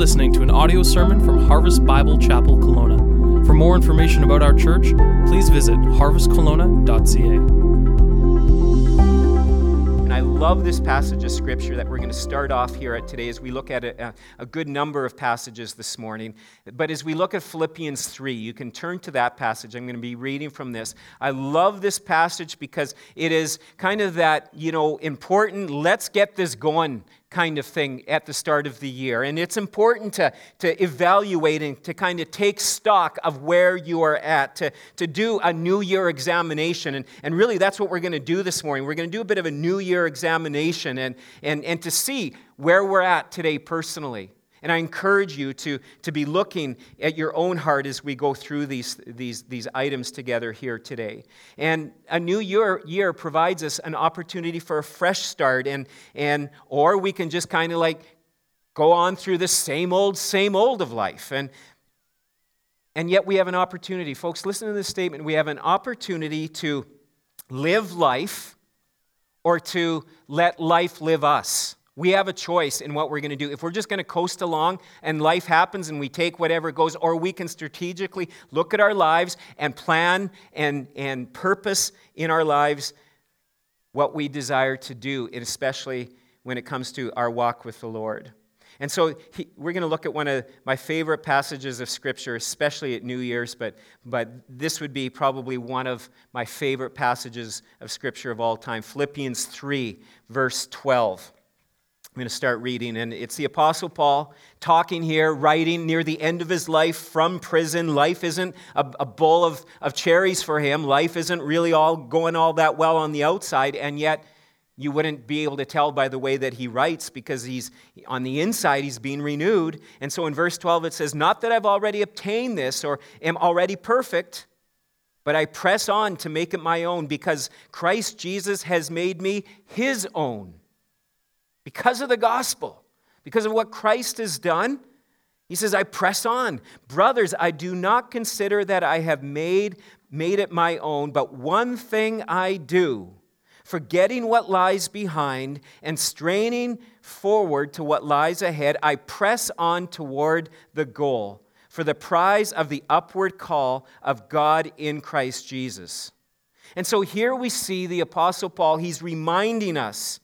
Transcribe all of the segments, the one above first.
listening to an audio sermon from Harvest Bible Chapel Kelowna. For more information about our church, please visit harvestkelowna.ca. And I love this passage of scripture that we're going to start off here at today as we look at a, uh, a, good number of passages this morning. But as we look at Philippians 3, you can turn to that passage. I'm going to be reading from this. I love this passage because it is kind of that, you know, important, let's get this going kind of thing at the start of the year. And it's important to, to evaluate and to kind of take stock of where you are at, to, to do a New Year examination. And, and really, that's what we're going to do this morning. We're going to do a bit of a New Year examination and, and, and to see where we're at today personally. And I encourage you to, to be looking at your own heart as we go through these, these, these items together here today. And a new year, year provides us an opportunity for a fresh start, and, and, or we can just kind of like go on through the same old, same old of life. And, and yet we have an opportunity. Folks, listen to this statement. We have an opportunity to live life or to let life live us. We have a choice in what we're going to do. If we're just going to coast along and life happens and we take whatever goes, or we can strategically look at our lives and plan and, and purpose in our lives what we desire to do, especially when it comes to our walk with the Lord. And so he, we're going to look at one of my favorite passages of Scripture, especially at New Year's, but, but this would be probably one of my favorite passages of Scripture of all time Philippians 3, verse 12. I'm going to start reading, and it's the Apostle Paul talking here, writing near the end of his life from prison. Life isn't a, a, bowl of, of cherries for him. Life isn't really all going all that well on the outside, and yet you wouldn't be able to tell by the way that he writes because he's on the inside, he's being renewed. And so in verse 12, it says, Not that I've already obtained this or am already perfect, but I press on to make it my own because Christ Jesus has made me his own because of the gospel, because of what Christ has done. He says, I press on. Brothers, I do not consider that I have made, made it my own, but one thing I do, forgetting what lies behind and straining forward to what lies ahead, I press on toward the goal for the prize of the upward call of God in Christ Jesus. And so here we see the Apostle Paul, he's reminding us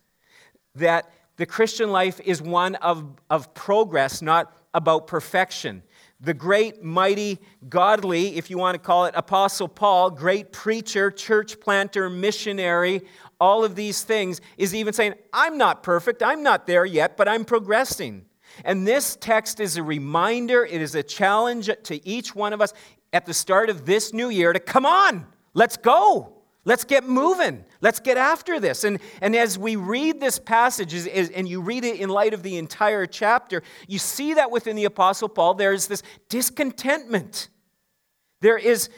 that the Christian life is one of, of progress, not about perfection. The great, mighty, godly, if you want to call it, Apostle Paul, great preacher, church planter, missionary, all of these things, is even saying, I'm not perfect, I'm not there yet, but I'm progressing. And this text is a reminder, it is a challenge to each one of us at the start of this new year to come on, let's go. Let's get moving. Let's get after this. And, and as we read this passage, and you read it in light of the entire chapter, you see that within the Apostle Paul, there's this discontentment. There is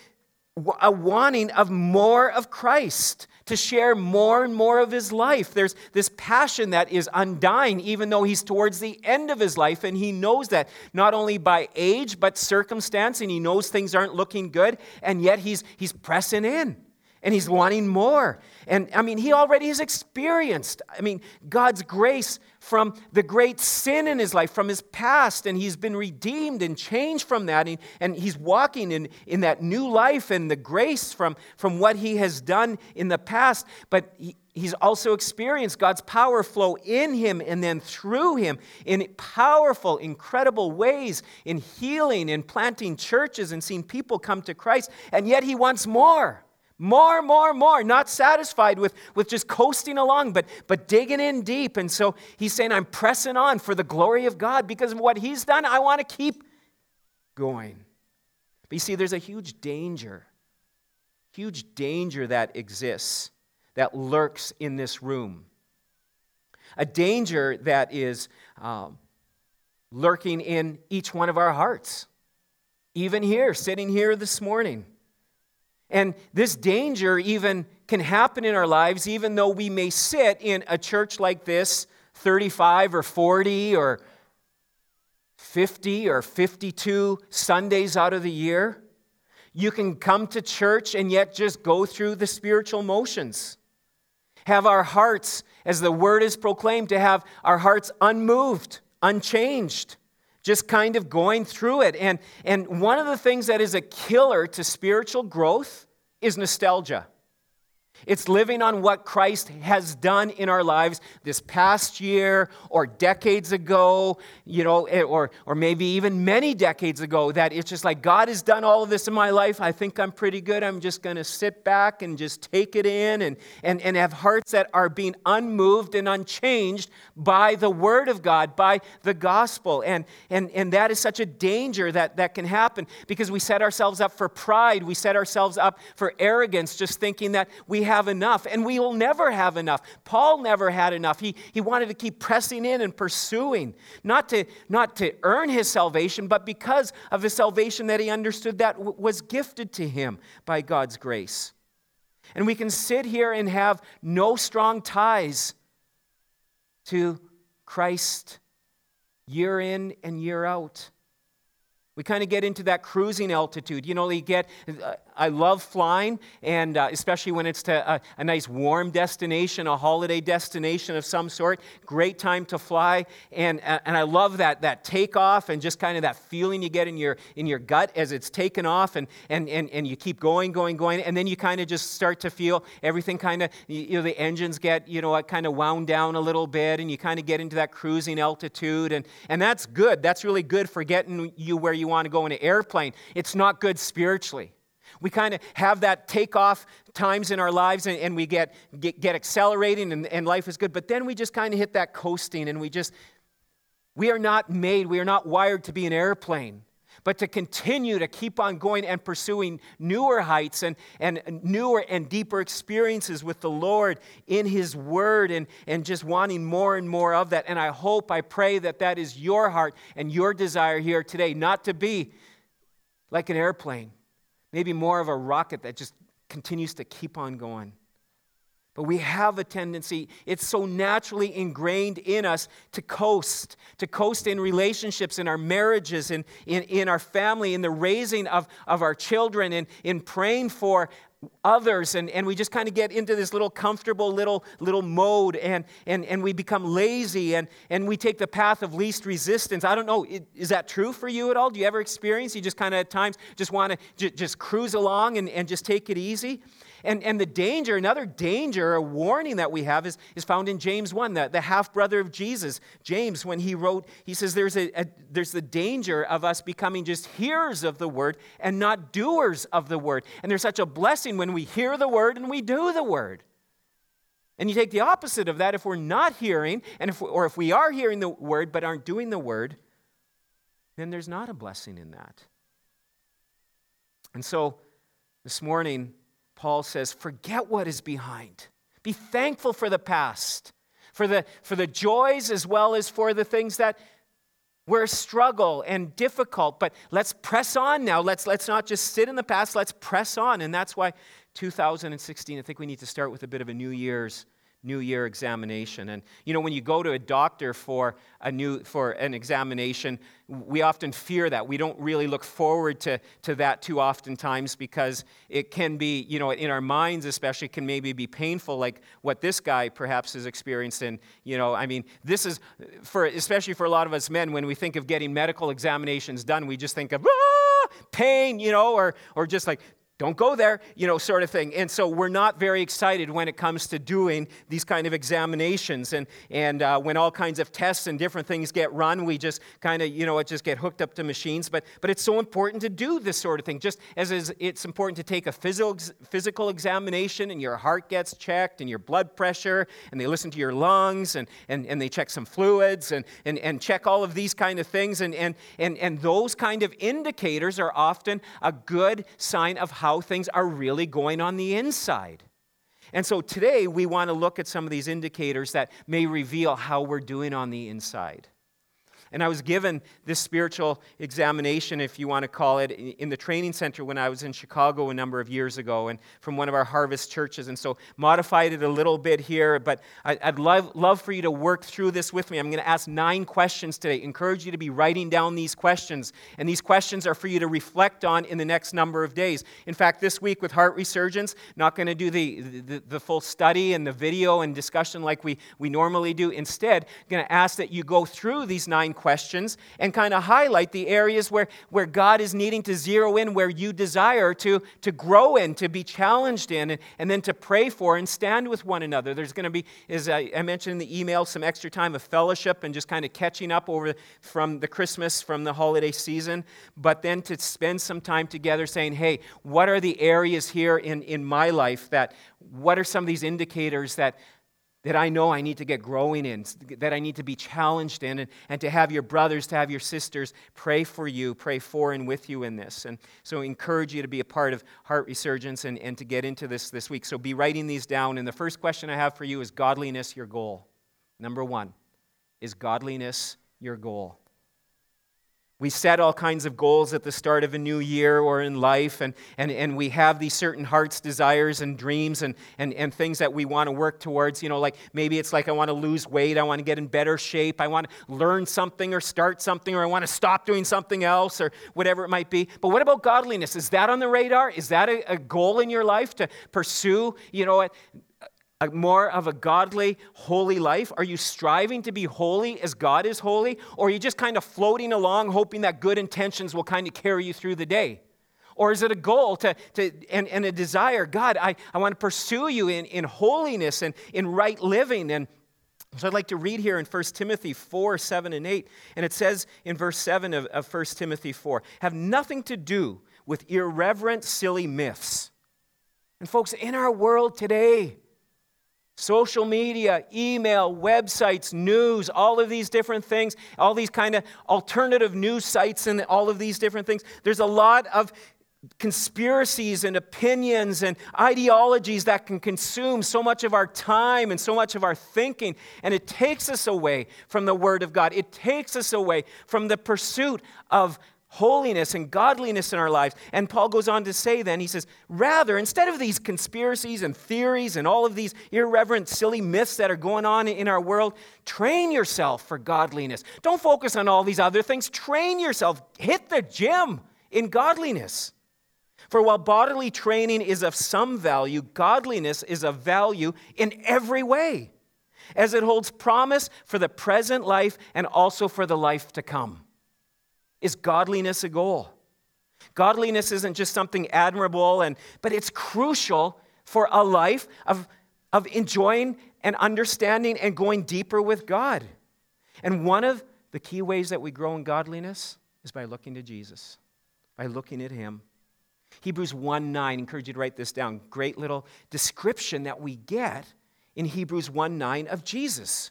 a wanting of more of Christ, to share more and more of his life. There's this passion that is undying, even though he's towards the end of his life, and he knows that not only by age, but circumstance, and he knows things aren't looking good, and yet he's, he's pressing in and he's wanting more. And I mean, he already has experienced, I mean, God's grace from the great sin in his life, from his past, and he's been redeemed and changed from that. And, and he's walking in, in that new life and the grace from, from what he has done in the past. But he, he's also experienced God's power flow in him and then through him in powerful, incredible ways in healing and planting churches and seeing people come to Christ. And yet he wants more. More, more, more, not satisfied with, with just coasting along, but, but digging in deep. And so he's saying, I'm pressing on for the glory of God because of what he's done. I want to keep going. But you see, there's a huge danger, huge danger that exists, that lurks in this room. A danger that is um, lurking in each one of our hearts, even here, sitting here this morning. And this danger even can happen in our lives, even though we may sit in a church like this 35 or 40 or 50 or 52 Sundays out of the year. You can come to church and yet just go through the spiritual motions. Have our hearts, as the word is proclaimed, to have our hearts unmoved, unchanged just kind of going through it. And, and one of the things that is a killer to spiritual growth is nostalgia. It's living on what Christ has done in our lives this past year or decades ago, you know, eh, or, or maybe even many decades ago. That it's just like, God has done all of this in my life. I think I'm pretty good. I'm just going to sit back and just take it in and, and, and have hearts that are being unmoved and unchanged by the Word of God, by the gospel. And, and, and that is such a danger that, that can happen because we set ourselves up for pride. We set ourselves up for arrogance, just thinking that we have enough, and we will never have enough. Paul never had enough. He, he wanted to keep pressing in and pursuing, not to, not to earn his salvation, but because of the salvation that he understood that w- was gifted to him by God's grace. And we can sit here and have no strong ties to Christ year in and year out. We kind of get into that cruising altitude. You know, you get, uh, I love flying, and uh, especially when it's to a, a, nice warm destination, a holiday destination of some sort. Great time to fly, and, uh, and I love that, that takeoff and just kind of that feeling you get in your, in your gut as it's taken off, and, and, and, and you keep going, going, going, and then you kind of just start to feel everything kind of, you know, the engines get, you know, kind of wound down a little bit, and you kind of get into that cruising altitude, and, and that's good. That's really good for getting you where you want to go in an airplane. It's not good spiritually. We kind of have that takeoff times in our lives and, and we get, get, get accelerating and, and life is good. But then we just kind of hit that coasting and we just, we are not made, we are not wired to be an airplane, but to continue to keep on going and pursuing newer heights and, and newer and deeper experiences with the Lord in His Word and, and just wanting more and more of that. And I hope, I pray that that is your heart and your desire here today, not to be like an airplane maybe more of a rocket that just continues to keep on going. But we have a tendency, it's so naturally ingrained in us to coast, to coast in relationships, in our marriages, in, in, in our family, in the raising of, of our children, in, in praying for others and, and we just kind of get into this little comfortable little little mode and and, and we become lazy and, and we take the path of least resistance. I don't know is that true for you at all? Do you ever experience you just kind of at times just want to j- just cruise along and, and just take it easy and, and the danger, another danger, a warning that we have is, is found in James 1, the, the half brother of Jesus. James, when he wrote, he says there's, a, a, there's the danger of us becoming just hearers of the word and not doers of the word. And there's such a blessing when we hear the word and we do the word. And you take the opposite of that if we're not hearing, and if, or if we are hearing the word but aren't doing the word, then there's not a blessing in that. And so this morning, Paul says, forget what is behind. Be thankful for the past, for the, for the joys as well as for the things that were struggle and difficult. But let's press on now. Let's, let's not just sit in the past, let's press on. And that's why 2016, I think we need to start with a bit of a New Year's New Year examination. And you know, when you go to a doctor for a new for an examination, we often fear that. We don't really look forward to, to that too oftentimes because it can be, you know, in our minds especially can maybe be painful, like what this guy perhaps has experienced. And, you know, I mean, this is for especially for a lot of us men, when we think of getting medical examinations done, we just think of ah, pain, you know, or or just like don't go there, you know, sort of thing. And so we're not very excited when it comes to doing these kind of examinations. And, and uh, when all kinds of tests and different things get run, we just kind of, you know, just get hooked up to machines. But, but it's so important to do this sort of thing. Just as it's important to take a physical, physical examination and your heart gets checked and your blood pressure, and they listen to your lungs and, and, and they check some fluids and, and, and check all of these kind of things. And, and, and, and those kind of indicators are often a good sign of how how things are really going on the inside. And so today we want to look at some of these indicators that may reveal how we're doing on the inside. And I was given this spiritual examination, if you want to call it, in the training center when I was in Chicago a number of years ago and from one of our harvest churches. And so modified it a little bit here, but I'd love, love for you to work through this with me. I'm going to ask nine questions today. Encourage you to be writing down these questions. And these questions are for you to reflect on in the next number of days. In fact, this week with Heart Resurgence, not going to do the, the, the full study and the video and discussion like we, we normally do. Instead, I'm going to ask that you go through these nine questions and kind of highlight the areas where, where God is needing to zero in, where you desire to, to grow in, to be challenged in, and, and then to pray for and stand with one another. There's going to be, as I, I mentioned in the email, some extra time of fellowship and just kind of catching up over from the Christmas, from the holiday season, but then to spend some time together saying, hey, what are the areas here in, in my life that, what are some of these indicators that that I know I need to get growing in, that I need to be challenged in, and, and to have your brothers, to have your sisters pray for you, pray for and with you in this. And so I encourage you to be a part of Heart Resurgence and, and to get into this this week. So be writing these down. And the first question I have for you is godliness your goal? Number one, is godliness your goal? We set all kinds of goals at the start of a new year or in life, and, and, and we have these certain heart's desires and dreams and, and, and things that we want to work towards. You know, like maybe it's like I want to lose weight, I want to get in better shape, I want to learn something or start something, or I want to stop doing something else, or whatever it might be. But what about godliness? Is that on the radar? Is that a, a goal in your life to pursue? You know, a more of a godly, holy life? Are you striving to be holy as God is holy? Or are you just kind of floating along, hoping that good intentions will kind of carry you through the day? Or is it a goal to, to, and, and a desire? God, I, I want to pursue you in, in holiness and in right living. And so I'd like to read here in 1 Timothy 4 7 and 8. And it says in verse 7 of, of 1 Timothy 4 have nothing to do with irreverent, silly myths. And folks, in our world today, social media, email, websites, news, all of these different things, all these kind of alternative news sites, and all of these different things. There's a lot of conspiracies and opinions and ideologies that can consume so much of our time and so much of our thinking. And it takes us away from the Word of God. It takes us away from the pursuit of holiness and godliness in our lives. And Paul goes on to say then, he says, rather, instead of these conspiracies and theories and all of these irreverent, silly myths that are going on in our world, train yourself for godliness. Don't focus on all these other things. Train yourself. Hit the gym in godliness. For while bodily training is of some value, godliness is of value in every way, as it holds promise for the present life and also for the life to come. Is godliness a goal? Godliness isn't just something admirable, and, but it's crucial for a life of, of enjoying and understanding and going deeper with God. And one of the key ways that we grow in godliness is by looking to Jesus, by looking at Him. Hebrews 1 9, encourage you to write this down. Great little description that we get in Hebrews 1 9 of Jesus.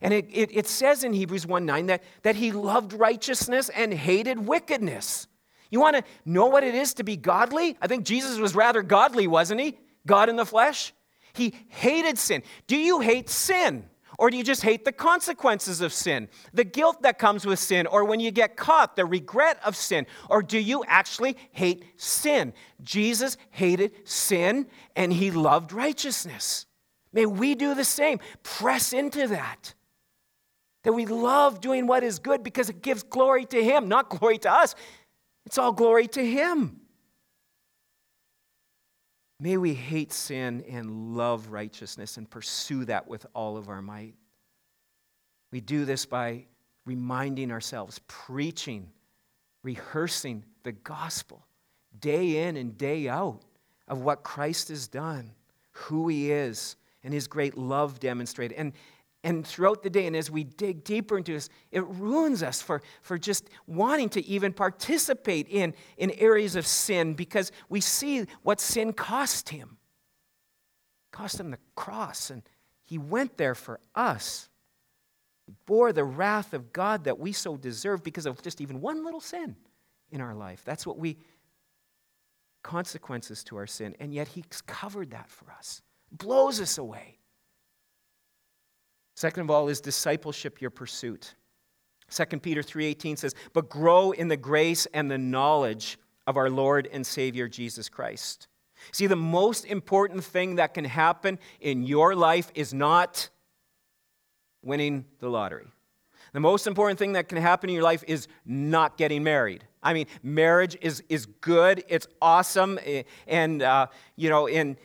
And it, it, it, says in Hebrews 1 9 that, that he loved righteousness and hated wickedness. You want to know what it is to be godly? I think Jesus was rather godly, wasn't he? God in the flesh. He hated sin. Do you hate sin? Or do you just hate the consequences of sin, the guilt that comes with sin, or when you get caught, the regret of sin? Or do you actually hate sin? Jesus hated sin and he loved righteousness. May we do the same. Press into that. That we love doing what is good because it gives glory to Him, not glory to us. It's all glory to Him. May we hate sin and love righteousness and pursue that with all of our might. We do this by reminding ourselves, preaching, rehearsing the gospel day in and day out of what Christ has done, who He is, and His great love demonstrated. And, and throughout the day, and as we dig deeper into this, it ruins us for, for just wanting to even participate in, in areas of sin because we see what sin cost him. It cost him the cross, and he went there for us. He bore the wrath of God that we so deserve because of just even one little sin in our life. That's what we consequences to our sin, and yet he's covered that for us. Blows us away. Second of all, is discipleship your pursuit? 2 Peter 3:18 says, "But grow in the grace and the knowledge of our Lord and Savior Jesus Christ." See, the most important thing that can happen in your life is not winning the lottery. The most important thing that can happen in your life is not getting married. I mean, marriage is, is good, it's awesome, eh, and, uh, you know, in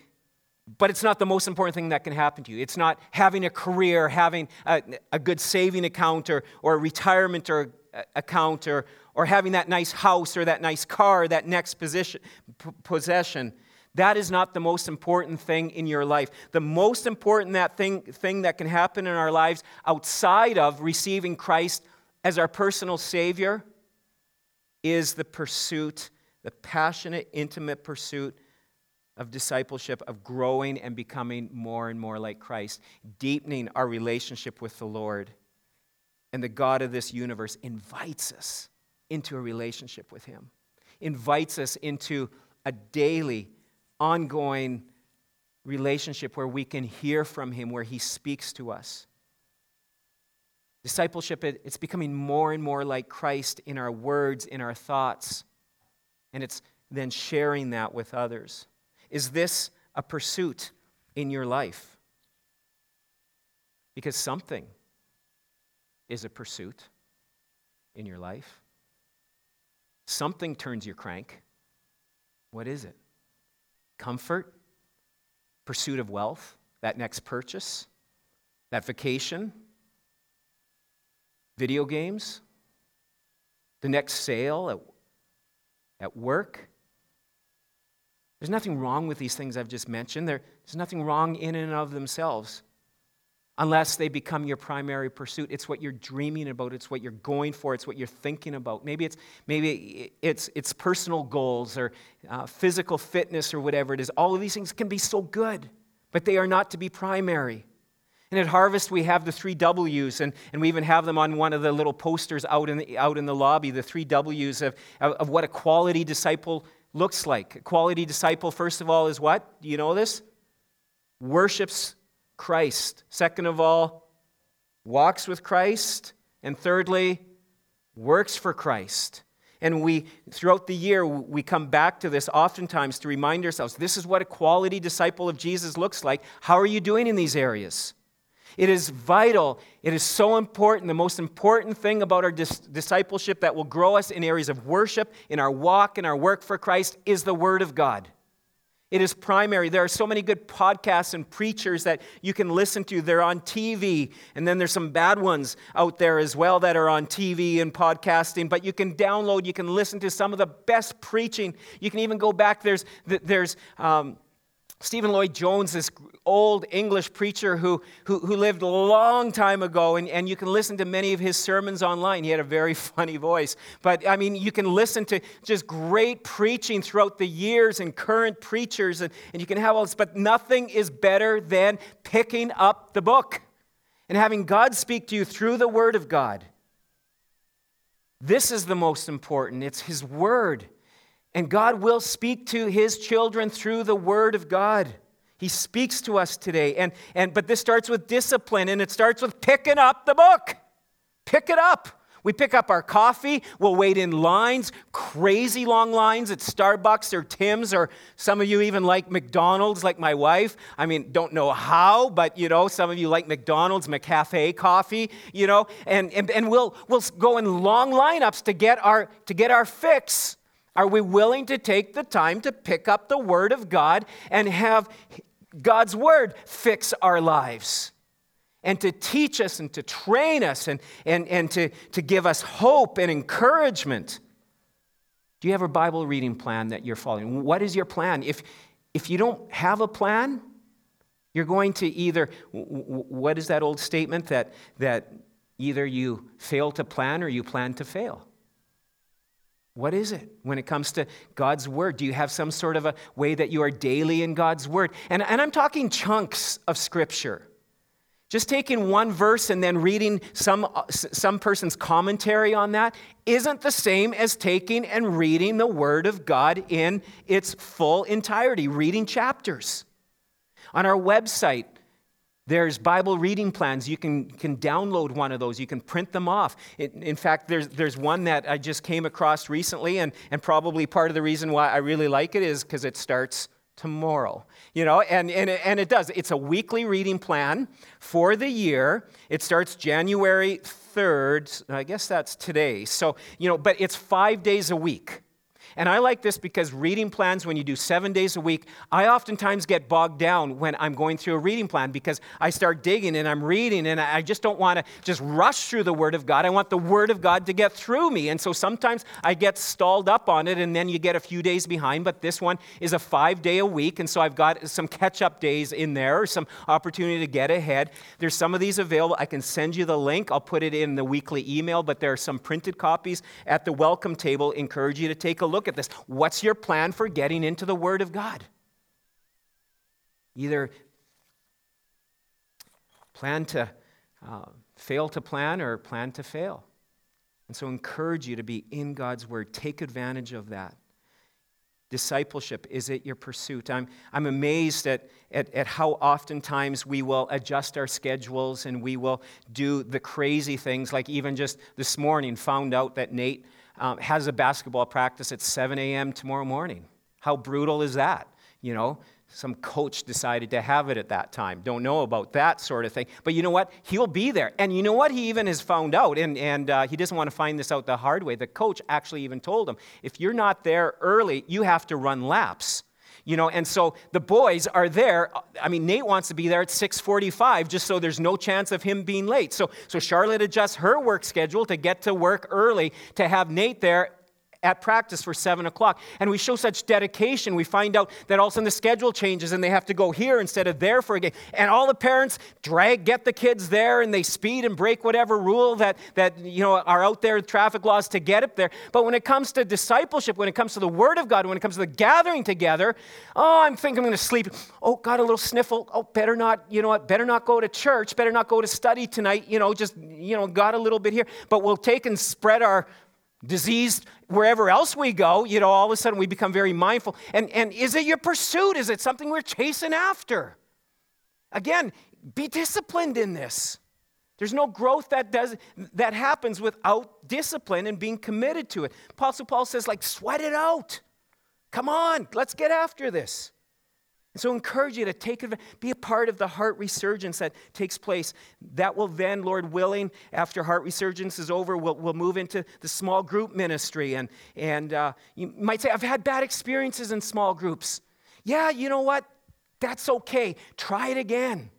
but it's not the most important thing that can happen to you. It's not having a career, having a, a good saving account or, or a retirement or uh, account or, or having that nice house or that nice car, that next position, p- possession. That is not the most important thing in your life. The most important that thing, thing that can happen in our lives outside of receiving Christ as our personal Savior is the pursuit, the passionate, intimate pursuit of discipleship, of growing and becoming more and more like Christ, deepening our relationship with the Lord. And the God of this universe invites us into a relationship with Him, invites us into a daily, ongoing relationship where we can hear from Him, where He speaks to us. Discipleship, it's becoming more and more like Christ in our words, in our thoughts, and it's then sharing that with others. Is this a pursuit in your life? Because something is a pursuit in your life. Something turns your crank. What is it? Comfort? Pursuit of wealth? That next purchase? That vacation? Video games? The next sale at, at work? There's nothing wrong with these things I've just mentioned. There's nothing wrong in and of themselves unless they become your primary pursuit. It's what you're dreaming about, it's what you're going for, it's what you're thinking about. Maybe it's, maybe it's, it's personal goals or uh, physical fitness or whatever it is. All of these things can be so good, but they are not to be primary. And at Harvest, we have the three W's, and, and we even have them on one of the little posters out in the, out in the lobby the three W's of, of, of what a quality disciple looks like. A quality disciple, first of all, is what? Do you know this? Worships Christ. Second of all, walks with Christ. And thirdly, works for Christ. And we, throughout the year, we come back to this oftentimes to remind ourselves this is what a quality disciple of Jesus looks like. How are you doing in these areas? It is vital. It is so important. The most important thing about our dis- discipleship that will grow us in areas of worship, in our walk, in our work for Christ, is the Word of God. It is primary. There are so many good podcasts and preachers that you can listen to. They're on TV, and then there's some bad ones out there as well that are on TV and podcasting. But you can download, you can listen to some of the best preaching. You can even go back. There's, there's um, Stephen Lloyd Jones, this old English preacher who, who, who, lived a long time ago, and, and you can listen to many of his sermons online. He had a very funny voice. But I mean, you can listen to just great preaching throughout the years and current preachers, and, and you can have all this, but nothing is better than picking up the book and having God speak to you through the Word of God. This is the most important. It's His Word. And God will speak to his children through the word of God. He speaks to us today. And, and, but this starts with discipline, and it starts with picking up the book. Pick it up. We pick up our coffee, we'll wait in lines, crazy long lines at Starbucks or Tim's, or some of you even like McDonald's, like my wife. I mean, don't know how, but you know, some of you like McDonald's, McCafe coffee, you know, and, and, and we'll, we'll go in long lineups to get our, to get our fix. Are we willing to take the time to pick up the Word of God and have God's Word fix our lives? And to teach us and to train us and, and, and to, to give us hope and encouragement. Do you have a Bible reading plan that you're following? What is your plan? If, if you don't have a plan, you're going to either, what is that old statement that, that either you fail to plan or you plan to fail? What is it when it comes to God's Word? Do you have some sort of a way that you are daily in God's Word? And, and I'm talking chunks of Scripture. Just taking one verse and then reading some, uh, some person's commentary on that isn't the same as taking and reading the Word of God in its full entirety, reading chapters. On our website, there's Bible reading plans. You can, can download one of those. You can print them off. In, in fact, there's, there's one that I just came across recently, and, and probably part of the reason why I really like it is because it starts tomorrow. You know, and, and, and it does. It's a weekly reading plan for the year. It starts January 3rd. I guess that's today. So, you know, but it's five days a week. And I like this because reading plans, when you do seven days a week, I oftentimes get bogged down when I'm going through a reading plan because I start digging and I'm reading and I just don't want to just rush through the Word of God. I want the Word of God to get through me. And so sometimes I get stalled up on it and then you get a few days behind. But this one is a five day a week. And so I've got some catch up days in there or some opportunity to get ahead. There's some of these available. I can send you the link. I'll put it in the weekly email, but there are some printed copies at the welcome table. Encourage you to take a look at this. What's your plan for getting into the Word of God? Either plan to uh, fail to plan or plan to fail. And so, encourage you to be in God's Word. Take advantage of that. Discipleship, is it your pursuit? I'm, I'm amazed at, at, at how oftentimes we will adjust our schedules and we will do the crazy things, like even just this morning, found out that Nate um, has a basketball practice at 7 a.m. tomorrow morning. How brutal is that? You know, some coach decided to have it at that time. Don't know about that sort of thing. But you know what? He'll be there. And you know what? He even has found out, and, and uh, he doesn't want to find this out the hard way. The coach actually even told him if you're not there early, you have to run laps. You know, and so the boys are there. I mean, Nate wants to be there at 6:45 just so there's no chance of him being late. So, so Charlotte adjusts her work schedule to get to work early to have Nate there at practice for 7 o'clock. And we show such dedication. We find out that all of a sudden the schedule changes and they have to go here instead of there for a game. And all the parents drag, get the kids there and they speed and break whatever rule that, that you know, are out there, traffic laws to get up there. But when it comes to discipleship, when it comes to the Word of God, when it comes to the gathering together, oh, I'm thinking I'm going to sleep. Oh, got a little sniffle. Oh, better not, you know what, better not go to church, better not go to study tonight, you know, just, you know, got a little bit here. But we'll take and spread our diseased wherever else we go you know all of a sudden we become very mindful. And and is it your pursuit? Is it something we're chasing after? Again be disciplined in this. There's no growth that does that happens without discipline and being committed to it. Apostle paul says like sweat it out. Come on let's get after this and so I encourage you to take be a part of the heart resurgence that takes place. That will then, Lord willing, after heart resurgence is over, we'll, we'll move into the small group ministry. And, and uh, you might say, I've had bad experiences in small groups. Yeah, you know what? That's okay. Try it again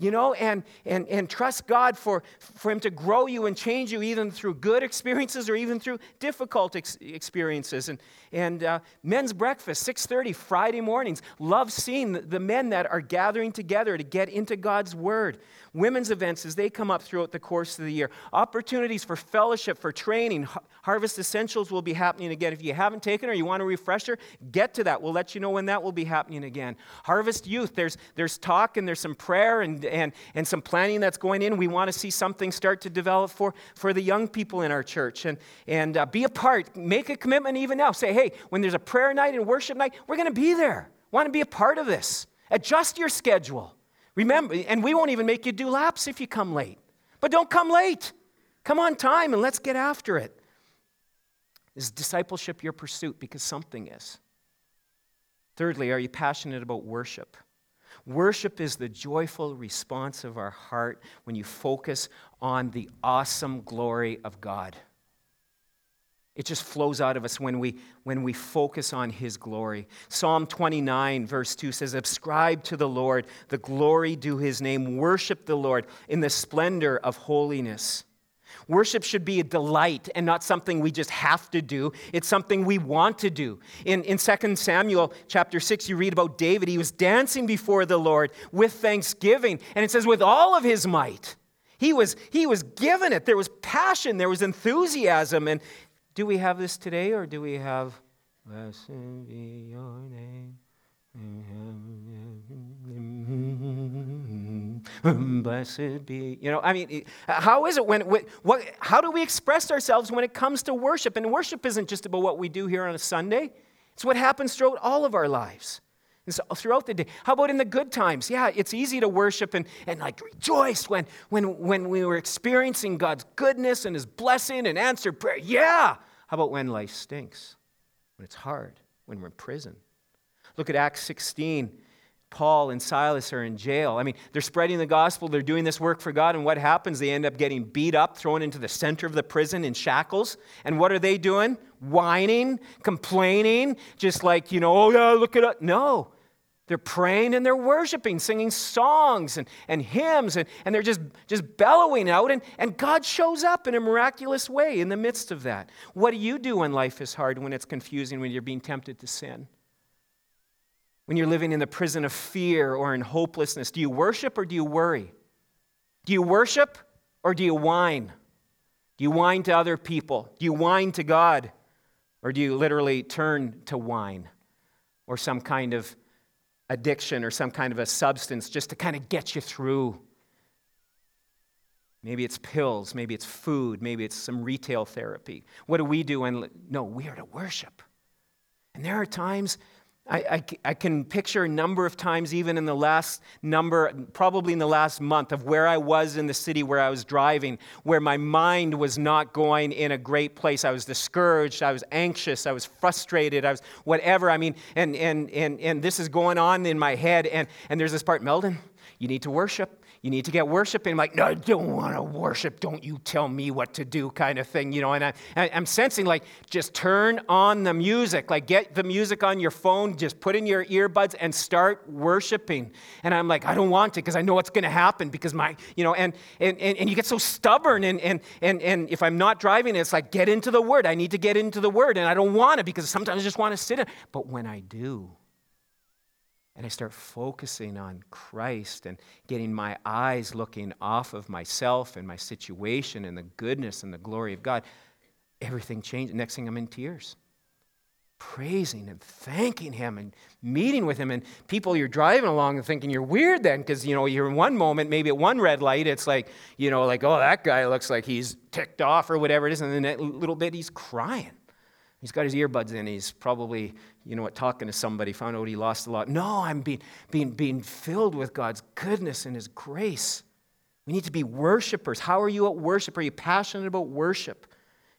you know, and, and, and trust God for, for Him to grow you and change you even through good experiences or even through difficult ex- experiences. And, and uh, men's breakfast, 6.30 Friday mornings. Love seeing the, the men that are gathering together to get into God's Word. Women's events as they come up throughout the course of the year. Opportunities for fellowship, for training. Harvest Essentials will be happening again. If you haven't taken or you want a refresher, get to that. We'll let you know when that will be happening again. Harvest Youth, there's, there's talk and there's some prayer and, and, and some planning that's going in. We want to see something start to develop for, for the young people in our church. And, and uh, be a part. Make a commitment even now. Say, hey, when there's a prayer night and worship night, we're going to be there. Want to be a part of this. Adjust your schedule. Remember, and we won't even make you do laps if you come late. But don't come late. Come on time and let's get after it. Is discipleship your pursuit? Because something is. Thirdly, are you passionate about worship? Worship is the joyful response of our heart when you focus on the awesome glory of God. It just flows out of us when we, when we focus on His glory. Psalm 29, verse 2 says, Ascribe to the Lord the glory due His name. Worship the Lord in the splendor of holiness. Worship should be a delight and not something we just have to do. It's something we want to do. In, in 2 Samuel chapter 6, you read about David. He was dancing before the Lord with thanksgiving. And it says, with all of his might. He was, he was given it. There was passion, there was enthusiasm. And do we have this today, or do we have, Blessed be your name? Blessed be, you know, I mean, how is it when, what, how do we express ourselves when it comes to worship? And worship isn't just about what we do here on a Sunday, it's what happens throughout all of our lives. And so throughout the day. How about in the good times? Yeah, it's easy to worship and, and like rejoice when, when, when we were experiencing God's goodness and His blessing and answered prayer. Yeah. How about when life stinks? When it's hard? When we're in prison? Look at Acts 16. Paul and Silas are in jail. I mean, they're spreading the gospel, they're doing this work for God, and what happens? They end up getting beat up, thrown into the center of the prison in shackles. And what are they doing? Whining, complaining, just like, you know, oh yeah, look at it. No. They're praying and they're worshiping, singing songs and, and hymns, and, and they're just, just bellowing out, and, and God shows up in a miraculous way in the midst of that. What do you do when life is hard, when it's confusing, when you're being tempted to sin? When you're living in the prison of fear or in hopelessness? Do you worship or do you worry? Do you worship or do you whine? Do you whine to other people? Do you whine to God? Or do you literally turn to wine or some kind of addiction or some kind of a substance just to kind of get you through? Maybe it's pills, maybe it's food, maybe it's some retail therapy. What do we do? And no, we are to worship. And there are times I, I, can picture a number of times, even in the last number, probably in the last month, of where I was in the city where I was driving, where my mind was not going in a great place. I was discouraged, I was anxious, I was frustrated, I was whatever. I mean, and, and, and, and this is going on in my head, and, and there's this part, Meldon, you need to worship you need to get worshiping. I'm like, no, I don't want to worship. Don't you tell me what to do, kind of thing, you know. And I, I'm sensing like, just turn on the music. Like, get the music on your phone, just put in your earbuds and start worshiping. And I'm like, I don't want to because I know what's going to happen because my, you know, and, and, and, and you get so stubborn. And, and, and, and if I'm not driving, it's like, get into the word. I need to get into the word. And I don't want to because sometimes I just want to sit in. But when I do, and I start focusing on Christ and getting my eyes looking off of myself and my situation and the goodness and the glory of God, everything changes. Next thing I'm in tears, praising and thanking Him and meeting with Him. And people you're driving along and thinking you're weird then because, you know, you're in one moment, maybe at one red light, it's like, you know, like, oh, that guy looks like he's ticked off or whatever it is. And then that little bit, he's crying. He's got his earbuds in. He's probably, you know what, talking to somebody, found out he lost a lot. No, I'm being, being, being filled with God's goodness and his grace. We need to be worshipers. How are you at worship? Are you passionate about worship?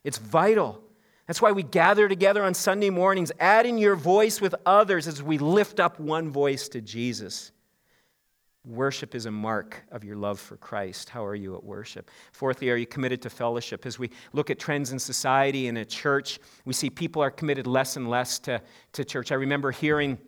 It's vital. That's why we gather together on Sunday mornings, adding your voice with others as we lift up one voice to Jesus. Worship is a mark of your love for Christ. How are you at worship? Fourthly, are you committed to fellowship? As we look at trends in society and at church, we see people are committed less and less to, to church. I remember hearing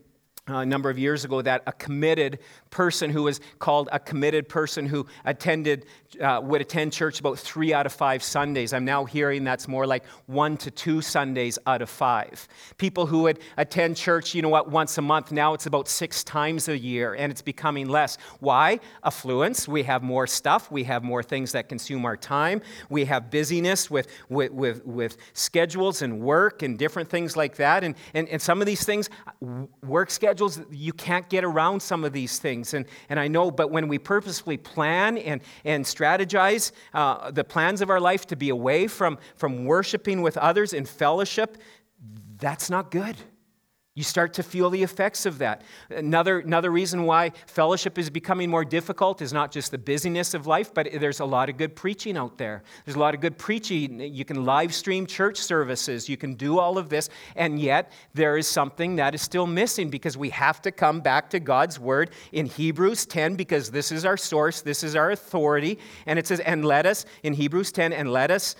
uh, a number of years ago that a committed person who was called a committed person who attended uh, would attend church about three out of five sundays. I'm now hearing that's more like one to two sundays out of five. People who would attend church you know what once a month now it's about six times a year and it's becoming less. Why? Affluence. We have more stuff. We have more things that consume our time. We have busyness with with with, with schedules and work and different things like that. And, and and some of these things work schedules you can't get around some of these things. And, and I know, but when we purposefully plan and, and strategize uh, the plans of our life to be away from, from worshiping with others in fellowship, that's not good. You start to feel the effects of that. Another, another reason why fellowship is becoming more difficult is not just the busyness of life, but there's a lot of good preaching out there. There's a lot of good preaching. You can live stream church services, you can do all of this, and yet there is something that is still missing because we have to come back to God's word in Hebrews 10 because this is our source, this is our authority. And it says, and let us, in Hebrews 10, and let us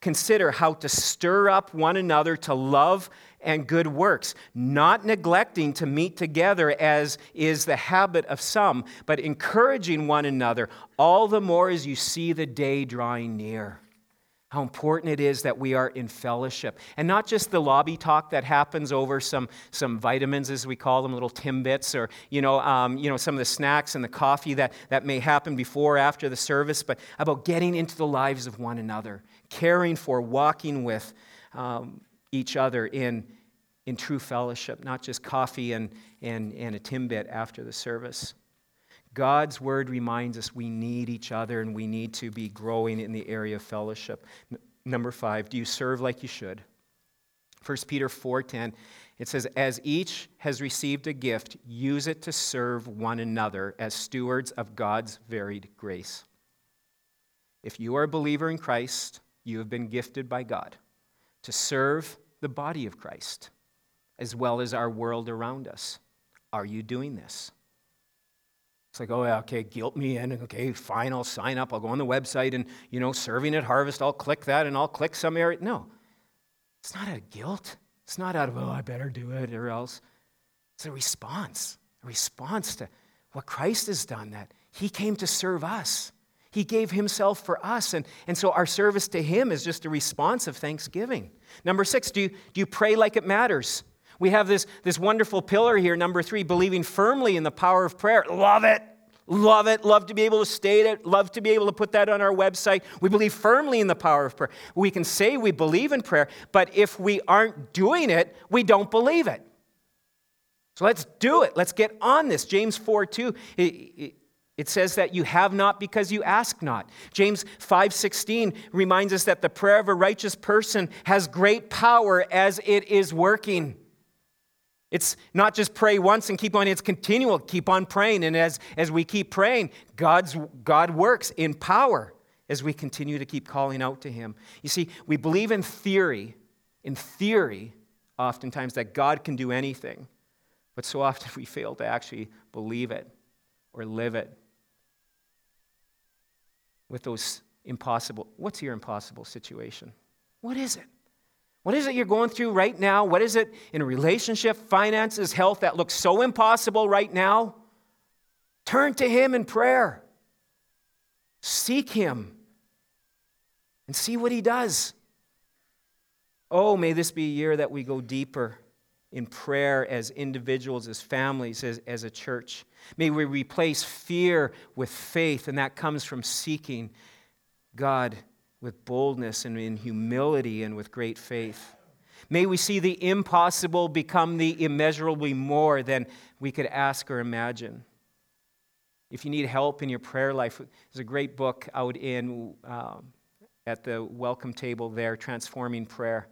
consider how to stir up one another to love and good works, not neglecting to meet together as is the habit of some, but encouraging one another, all the more as you see the day drawing near. How important it is that we are in fellowship. And not just the lobby talk that happens over some, some vitamins, as we call them, little Timbits, or you know, um, you know, some of the snacks and the coffee that, that may happen before or after the service, but about getting into the lives of one another, caring for, walking with um, each other in, in true fellowship, not just coffee and, and, and a Timbit after the service. God's word reminds us we need each other and we need to be growing in the area of fellowship. N- number five, do you serve like you should? 1 Peter 4:10 it says as each has received a gift use it to serve one another as stewards of God's varied grace. If you are a believer in Christ, you have been gifted by God to serve the body of Christ as well as our world around us. Are you doing this? It's like, oh, yeah, okay, guilt me in. Okay, fine, I'll sign up. I'll go on the website and, you know, serving at harvest, I'll click that and I'll click some area. No, it's not out of guilt. It's not out of, oh, I better do it or else. It's a response, a response to what Christ has done, that He came to serve us. He gave Himself for us. And, and so our service to Him is just a response of thanksgiving. Number six, do you, do you pray like it matters? We have this, this wonderful pillar here, number three, believing firmly in the power of prayer. Love it. Love it. Love to be able to state it. Love to be able to put that on our website. We believe firmly in the power of prayer. We can say we believe in prayer, but if we aren't doing it, we don't believe it. So let's do it. Let's get on this. James 4 2. It, it says that you have not because you ask not. James 5:16 reminds us that the prayer of a righteous person has great power as it is working. It's not just pray once and keep on, it's continual. Keep on praying. And as, as we keep praying, God's, God works in power as we continue to keep calling out to Him. You see, we believe in theory, in theory, oftentimes, that God can do anything. But so often we fail to actually believe it or live it. With those impossible, what's your impossible situation? What is it? What is it you're going through right now? What is it in a relationship, finances, health that looks so impossible right now? Turn to Him in prayer. Seek Him and see what He does. Oh, may this be a year that we go deeper in prayer as individuals, as families, as, as a church. May we replace fear with faith, and that comes from seeking God with boldness and in humility and with great faith. May we see the impossible become the immeasurably more than we could ask or imagine. If you need help in your prayer life, there's a great book out in um, at the welcome table there, Transforming Prayer.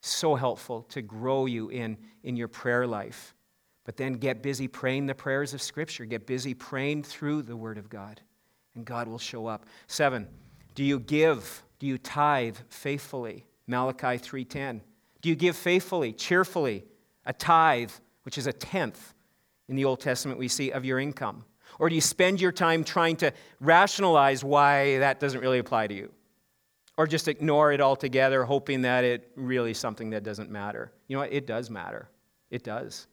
So helpful to grow you in, in your prayer life. But then get busy praying the prayers of Scripture. Get busy praying through the Word of God, and God will show up. Seven, do you give? Do you tithe faithfully? Malachi 3:10. Do you give faithfully, cheerfully, a tithe, which is a tenth in the Old Testament we see of your income? Or do you spend your time trying to rationalize why that doesn't really apply to you? Or just ignore it altogether, hoping that it really is something that doesn't matter? You know what? It does matter. It does.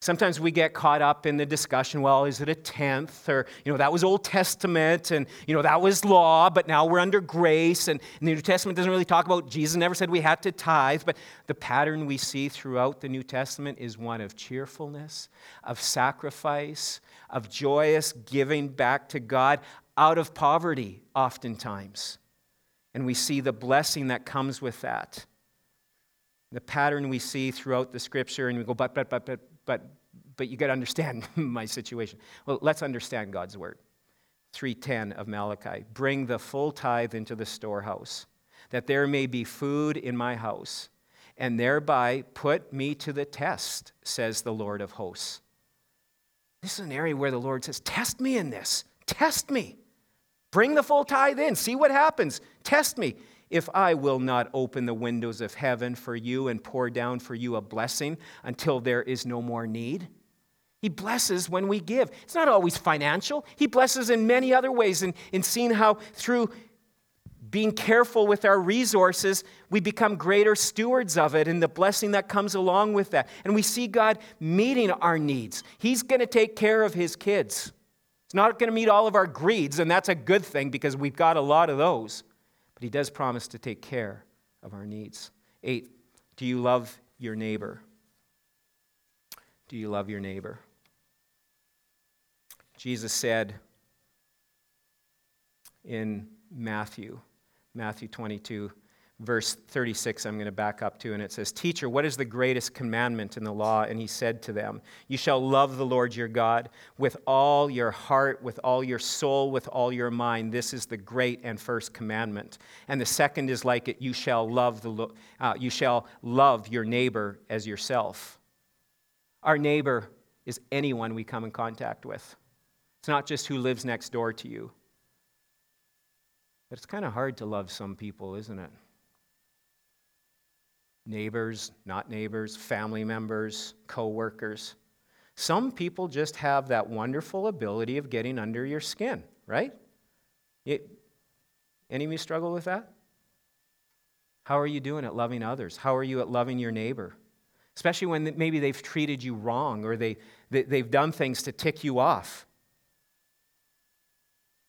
Sometimes we get caught up in the discussion, well, is it a tenth? Or, you know, that was Old Testament and, you know, that was law, but now we're under grace. And, and the New Testament doesn't really talk about, Jesus never said we had to tithe. But the pattern we see throughout the New Testament is one of cheerfulness, of sacrifice, of joyous giving back to God out of poverty, oftentimes. And we see the blessing that comes with that. The pattern we see throughout the scripture, and we go, but, but, but, but, but, but you got to understand my situation. Well, let's understand God's word. 310 of Malachi Bring the full tithe into the storehouse, that there may be food in my house, and thereby put me to the test, says the Lord of hosts. This is an area where the Lord says, Test me in this. Test me. Bring the full tithe in. See what happens. Test me if I will not open the windows of heaven for you and pour down for you a blessing until there is no more need? He blesses when we give. It's not always financial, He blesses in many other ways. And in, in seeing how through being careful with our resources, we become greater stewards of it and the blessing that comes along with that. And we see God meeting our needs. He's going to take care of His kids. It's not going to meet all of our greeds, and that's a good thing because we've got a lot of those but he does promise to take care of our needs. Eight, do you love your neighbor? Do you love your neighbor? Jesus said in Matthew, Matthew 22, verse 36, I'm going to back up to, and it says, Teacher, what is the greatest commandment in the law? And he said to them, You shall love the Lord your God with all your heart, with all your soul, with all your mind. This is the great and first commandment. And the second is like it, you shall love, the, uh, you shall love your neighbor as yourself. Our neighbor is anyone we come in contact with. It's not just who lives next door to you. But it's kind of hard to love some people, isn't it? Neighbors, not neighbors, family members, co workers. Some people just have that wonderful ability of getting under your skin, right? It, any of you struggle with that? How are you doing at loving others? How are you at loving your neighbor? Especially when maybe they've treated you wrong or they, they, they've done things to tick you off.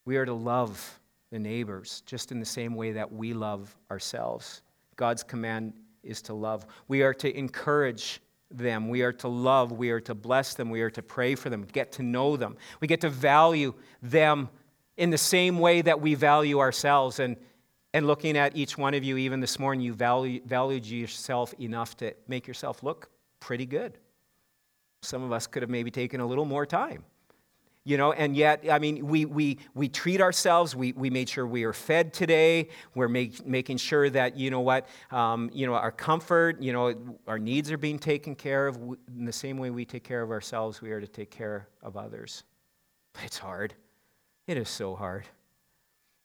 We are to love the neighbors just in the same way that we love ourselves. God's command is to love. We are to encourage them. We are to love. We are to bless them. We are to pray for them, get to know them. We get to value them in the same way that we value ourselves. And, and looking at each one of you, even this morning, you value, valued yourself enough to make yourself look pretty good. Some of us could have maybe taken a little more time you know and yet i mean we we we treat ourselves. We, we made sure we are fed today. We're make, making sure that you know what um, you know our comfort you know our needs are being taken care of. In the same way we take care of ourselves we are to take care of others. But it's hard. It is so hard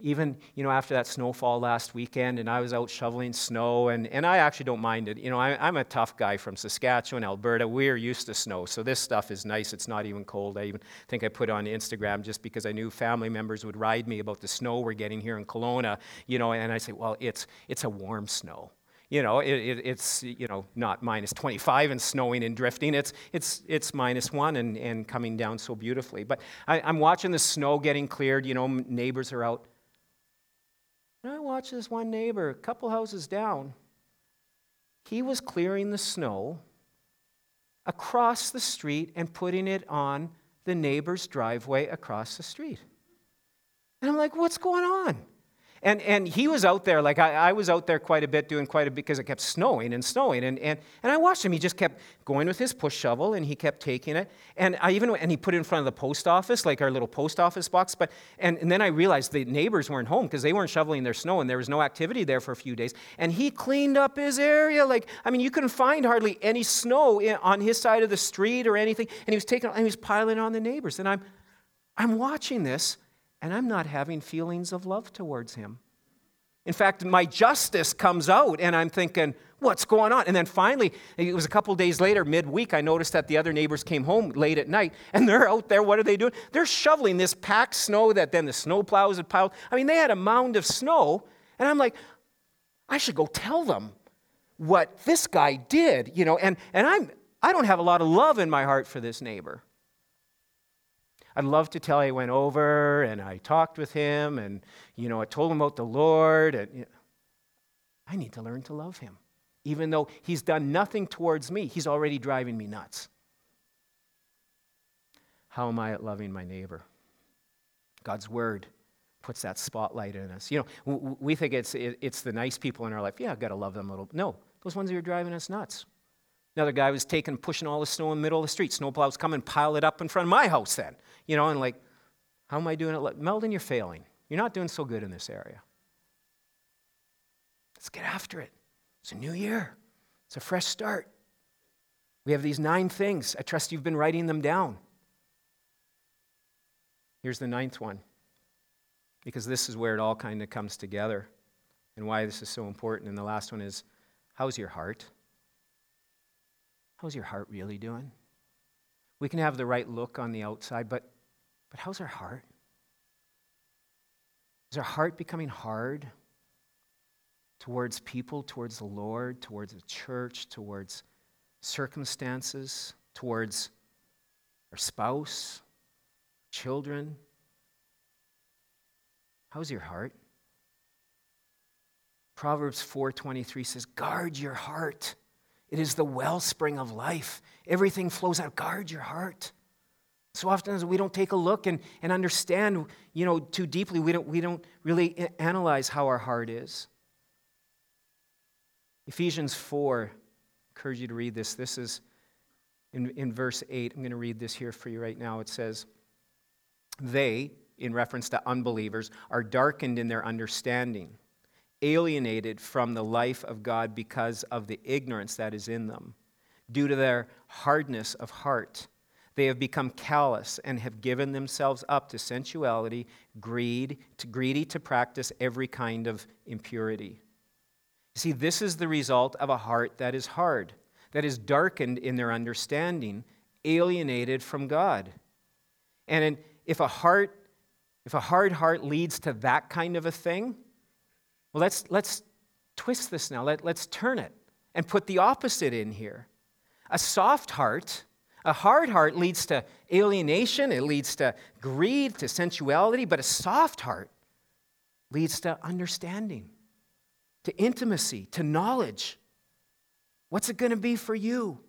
even you know after that snowfall last weekend and i was out shoveling snow and, and i actually don't mind it. You know I, am a tough guy from saskatchewan alberta. We're used to snow so this stuff is nice. It's not even cold. I even think i put on instagram just because i knew family members would ride me about the snow we're getting here in Kelowna you know and i say well it's it's a warm snow. You know it, it, it's you know not minus 25 and snowing and drifting. It's it's it's minus one and, and coming down so beautifully. But I, i'm watching the snow getting cleared. You know neighbors are out and I watched this one neighbor, a couple houses down. He was clearing the snow across the street and putting it on the neighbor's driveway across the street. And I'm like, what's going on? And, and he was out there, like I, I was out there quite a bit doing quite a bit because it kept snowing and snowing. And, and, and I watched him. He just kept going with his push shovel and he kept taking it. And I even and he put it in front of the post office, like our little post office box. But and, and then I realized the neighbors weren't home because they weren't shoveling their snow and there was no activity there for a few days. And he cleaned up his area. Like, I mean, you couldn't find hardly any snow in, on his side of the street or anything. And he was taking and he was piling on the neighbors. And I'm I'm watching this and I'm not having feelings of love towards him. In fact, my justice comes out, and I'm thinking, what's going on? And then finally, it was a couple days later, midweek, I noticed that the other neighbors came home late at night, and they're out there. What are they doing? They're shoveling this packed snow that then the snow plows had piled. I mean, they had a mound of snow, and I'm like, I should go tell them what this guy did, you know. And, and I'm, I don't have a lot of love in my heart for this neighbor. I'd love to tell I went over and I talked with him and, you know, I told him about the Lord. And, you know, I need to learn to love him. Even though he's done nothing towards me, he's already driving me nuts. How am I at loving my neighbor? God's word puts that spotlight in us. You know, we think it's, it's the nice people in our life. Yeah, I've got to love them a little. No, those ones that are driving us nuts. Another guy was taking, pushing all the snow in the middle of the street. Snowplows come and pile it up in front of my house then. You know, and like, how am I doing it? Meldon, you're failing. You're not doing so good in this area. Let's get after it. It's a new year, it's a fresh start. We have these nine things. I trust you've been writing them down. Here's the ninth one, because this is where it all kind of comes together and why this is so important. And the last one is how's your heart? How's your heart really doing? We can have the right look on the outside, but, but how's our heart? Is our heart becoming hard towards people, towards the Lord, towards the church, towards circumstances, towards our spouse, children? How's your heart? Proverbs 4:23 says, "Guard your heart it is the wellspring of life. Everything flows out. Guard your heart. So often as we don't take a look and, and understand, you know, too deeply, we don't, we don't really analyze how our heart is. Ephesians 4, I encourage you to read this. This is in, in verse 8. I'm going to read this here for you right now. It says, They, in reference to unbelievers, are darkened in their understanding alienated from the life of God because of the ignorance that is in them. Due to their hardness of heart, they have become callous and have given themselves up to sensuality, greed, to greedy to practice every kind of impurity. You see, this is the result of a heart that is hard, that is darkened in their understanding, alienated from God. And if a heart, if a hard heart leads to that kind of a thing, well, let's, let's twist this now. Let, let's turn it and put the opposite in here. A soft heart, a hard heart leads to alienation, it leads to greed, to sensuality, but a soft heart leads to understanding, to intimacy, to knowledge. What's it going to be for you?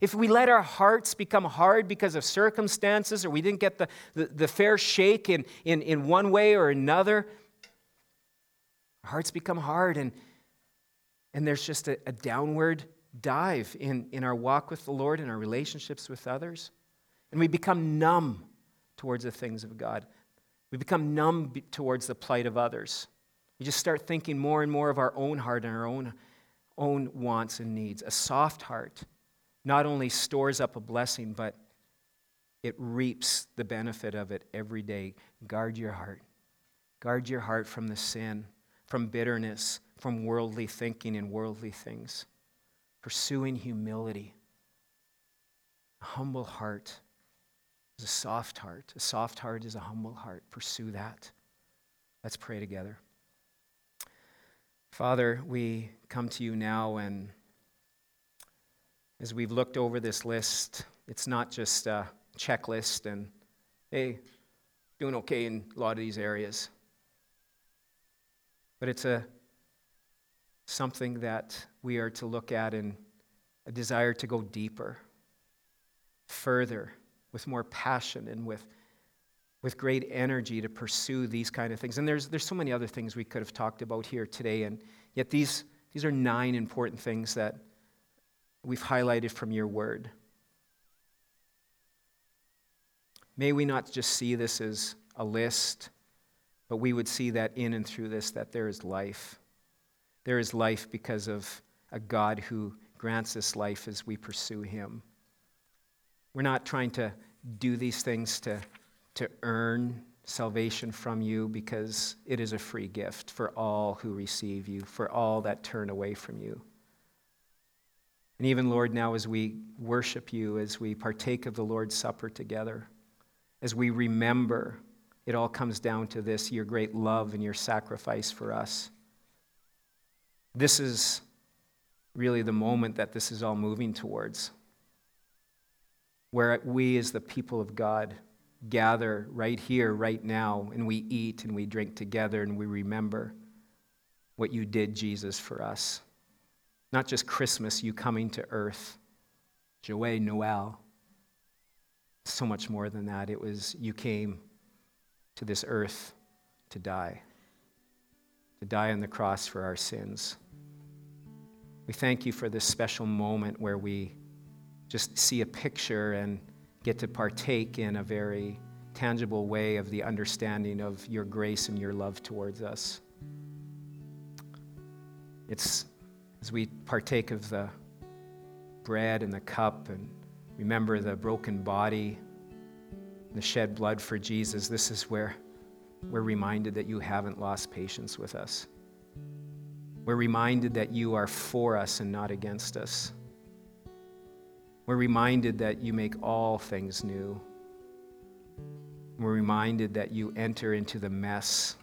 If we let our hearts become hard because of circumstances or we didn't get the, the, the fair shake in, in, in one way or another, our hearts become hard and, and there's just a, a downward dive in, in our walk with the Lord and our relationships with others. And we become numb towards the things of God. We become numb towards the plight of others. We just start thinking more and more of our own heart and our own, own wants and needs. A soft heart not only stores up a blessing, but it reaps the benefit of it every day. Guard your heart. Guard your heart from the sin, from bitterness, from worldly thinking and worldly things. Pursuing humility. A humble heart is a soft heart. A soft heart is a humble heart. Pursue that. Let's pray together. Father, we come to you now and as we've looked over this list, it's not just a checklist and, hey, doing okay in a lot of these areas. But it's a something that we are to look at in a desire to go deeper, further, with more passion and with, with great energy to pursue these kind of things. And there's, there's so many other things we could have talked about here today, and yet these, these are nine important things that we've highlighted from your word. May we not just see this as a list, but we would see that in and through this that there is life. There is life because of a God who grants us life as we pursue him. We're not trying to do these things to, to earn salvation from you because it is a free gift for all who receive you, for all that turn away from you. And even, Lord, now as we worship you, as we partake of the Lord's Supper together, as we remember, it all comes down to this your great love and your sacrifice for us. This is really the moment that this is all moving towards, where we, as the people of God, gather right here, right now, and we eat and we drink together and we remember what you did, Jesus, for us. Not just Christmas, you coming to earth, Joie Noel. So much more than that. It was you came to this earth to die, to die on the cross for our sins. We thank you for this special moment where we just see a picture and get to partake in a very tangible way of the understanding of your grace and your love towards us. It's as we partake of the bread and the cup and remember the broken body, the shed blood for Jesus, this is where we're reminded that you haven't lost patience with us. We're reminded that you are for us and not against us. We're reminded that you make all things new. We're reminded that you enter into the mess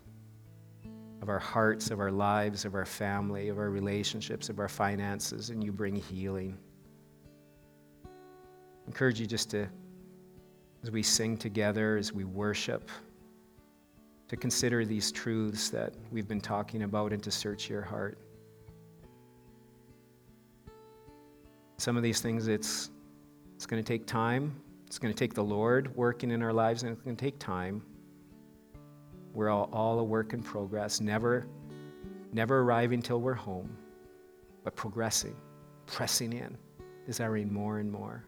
of our hearts, of our lives, of our family, of our relationships, of our finances, and you bring healing. I encourage you just to, as we sing together, as we worship, to consider these truths that we've been talking about and to search your heart. Some of these things, it's, it's going to take time. It's going to take the Lord working in our lives, and it's going to take time. We're all, all a work in progress, never, never arriving till we're home, but progressing, pressing in, desiring more and more.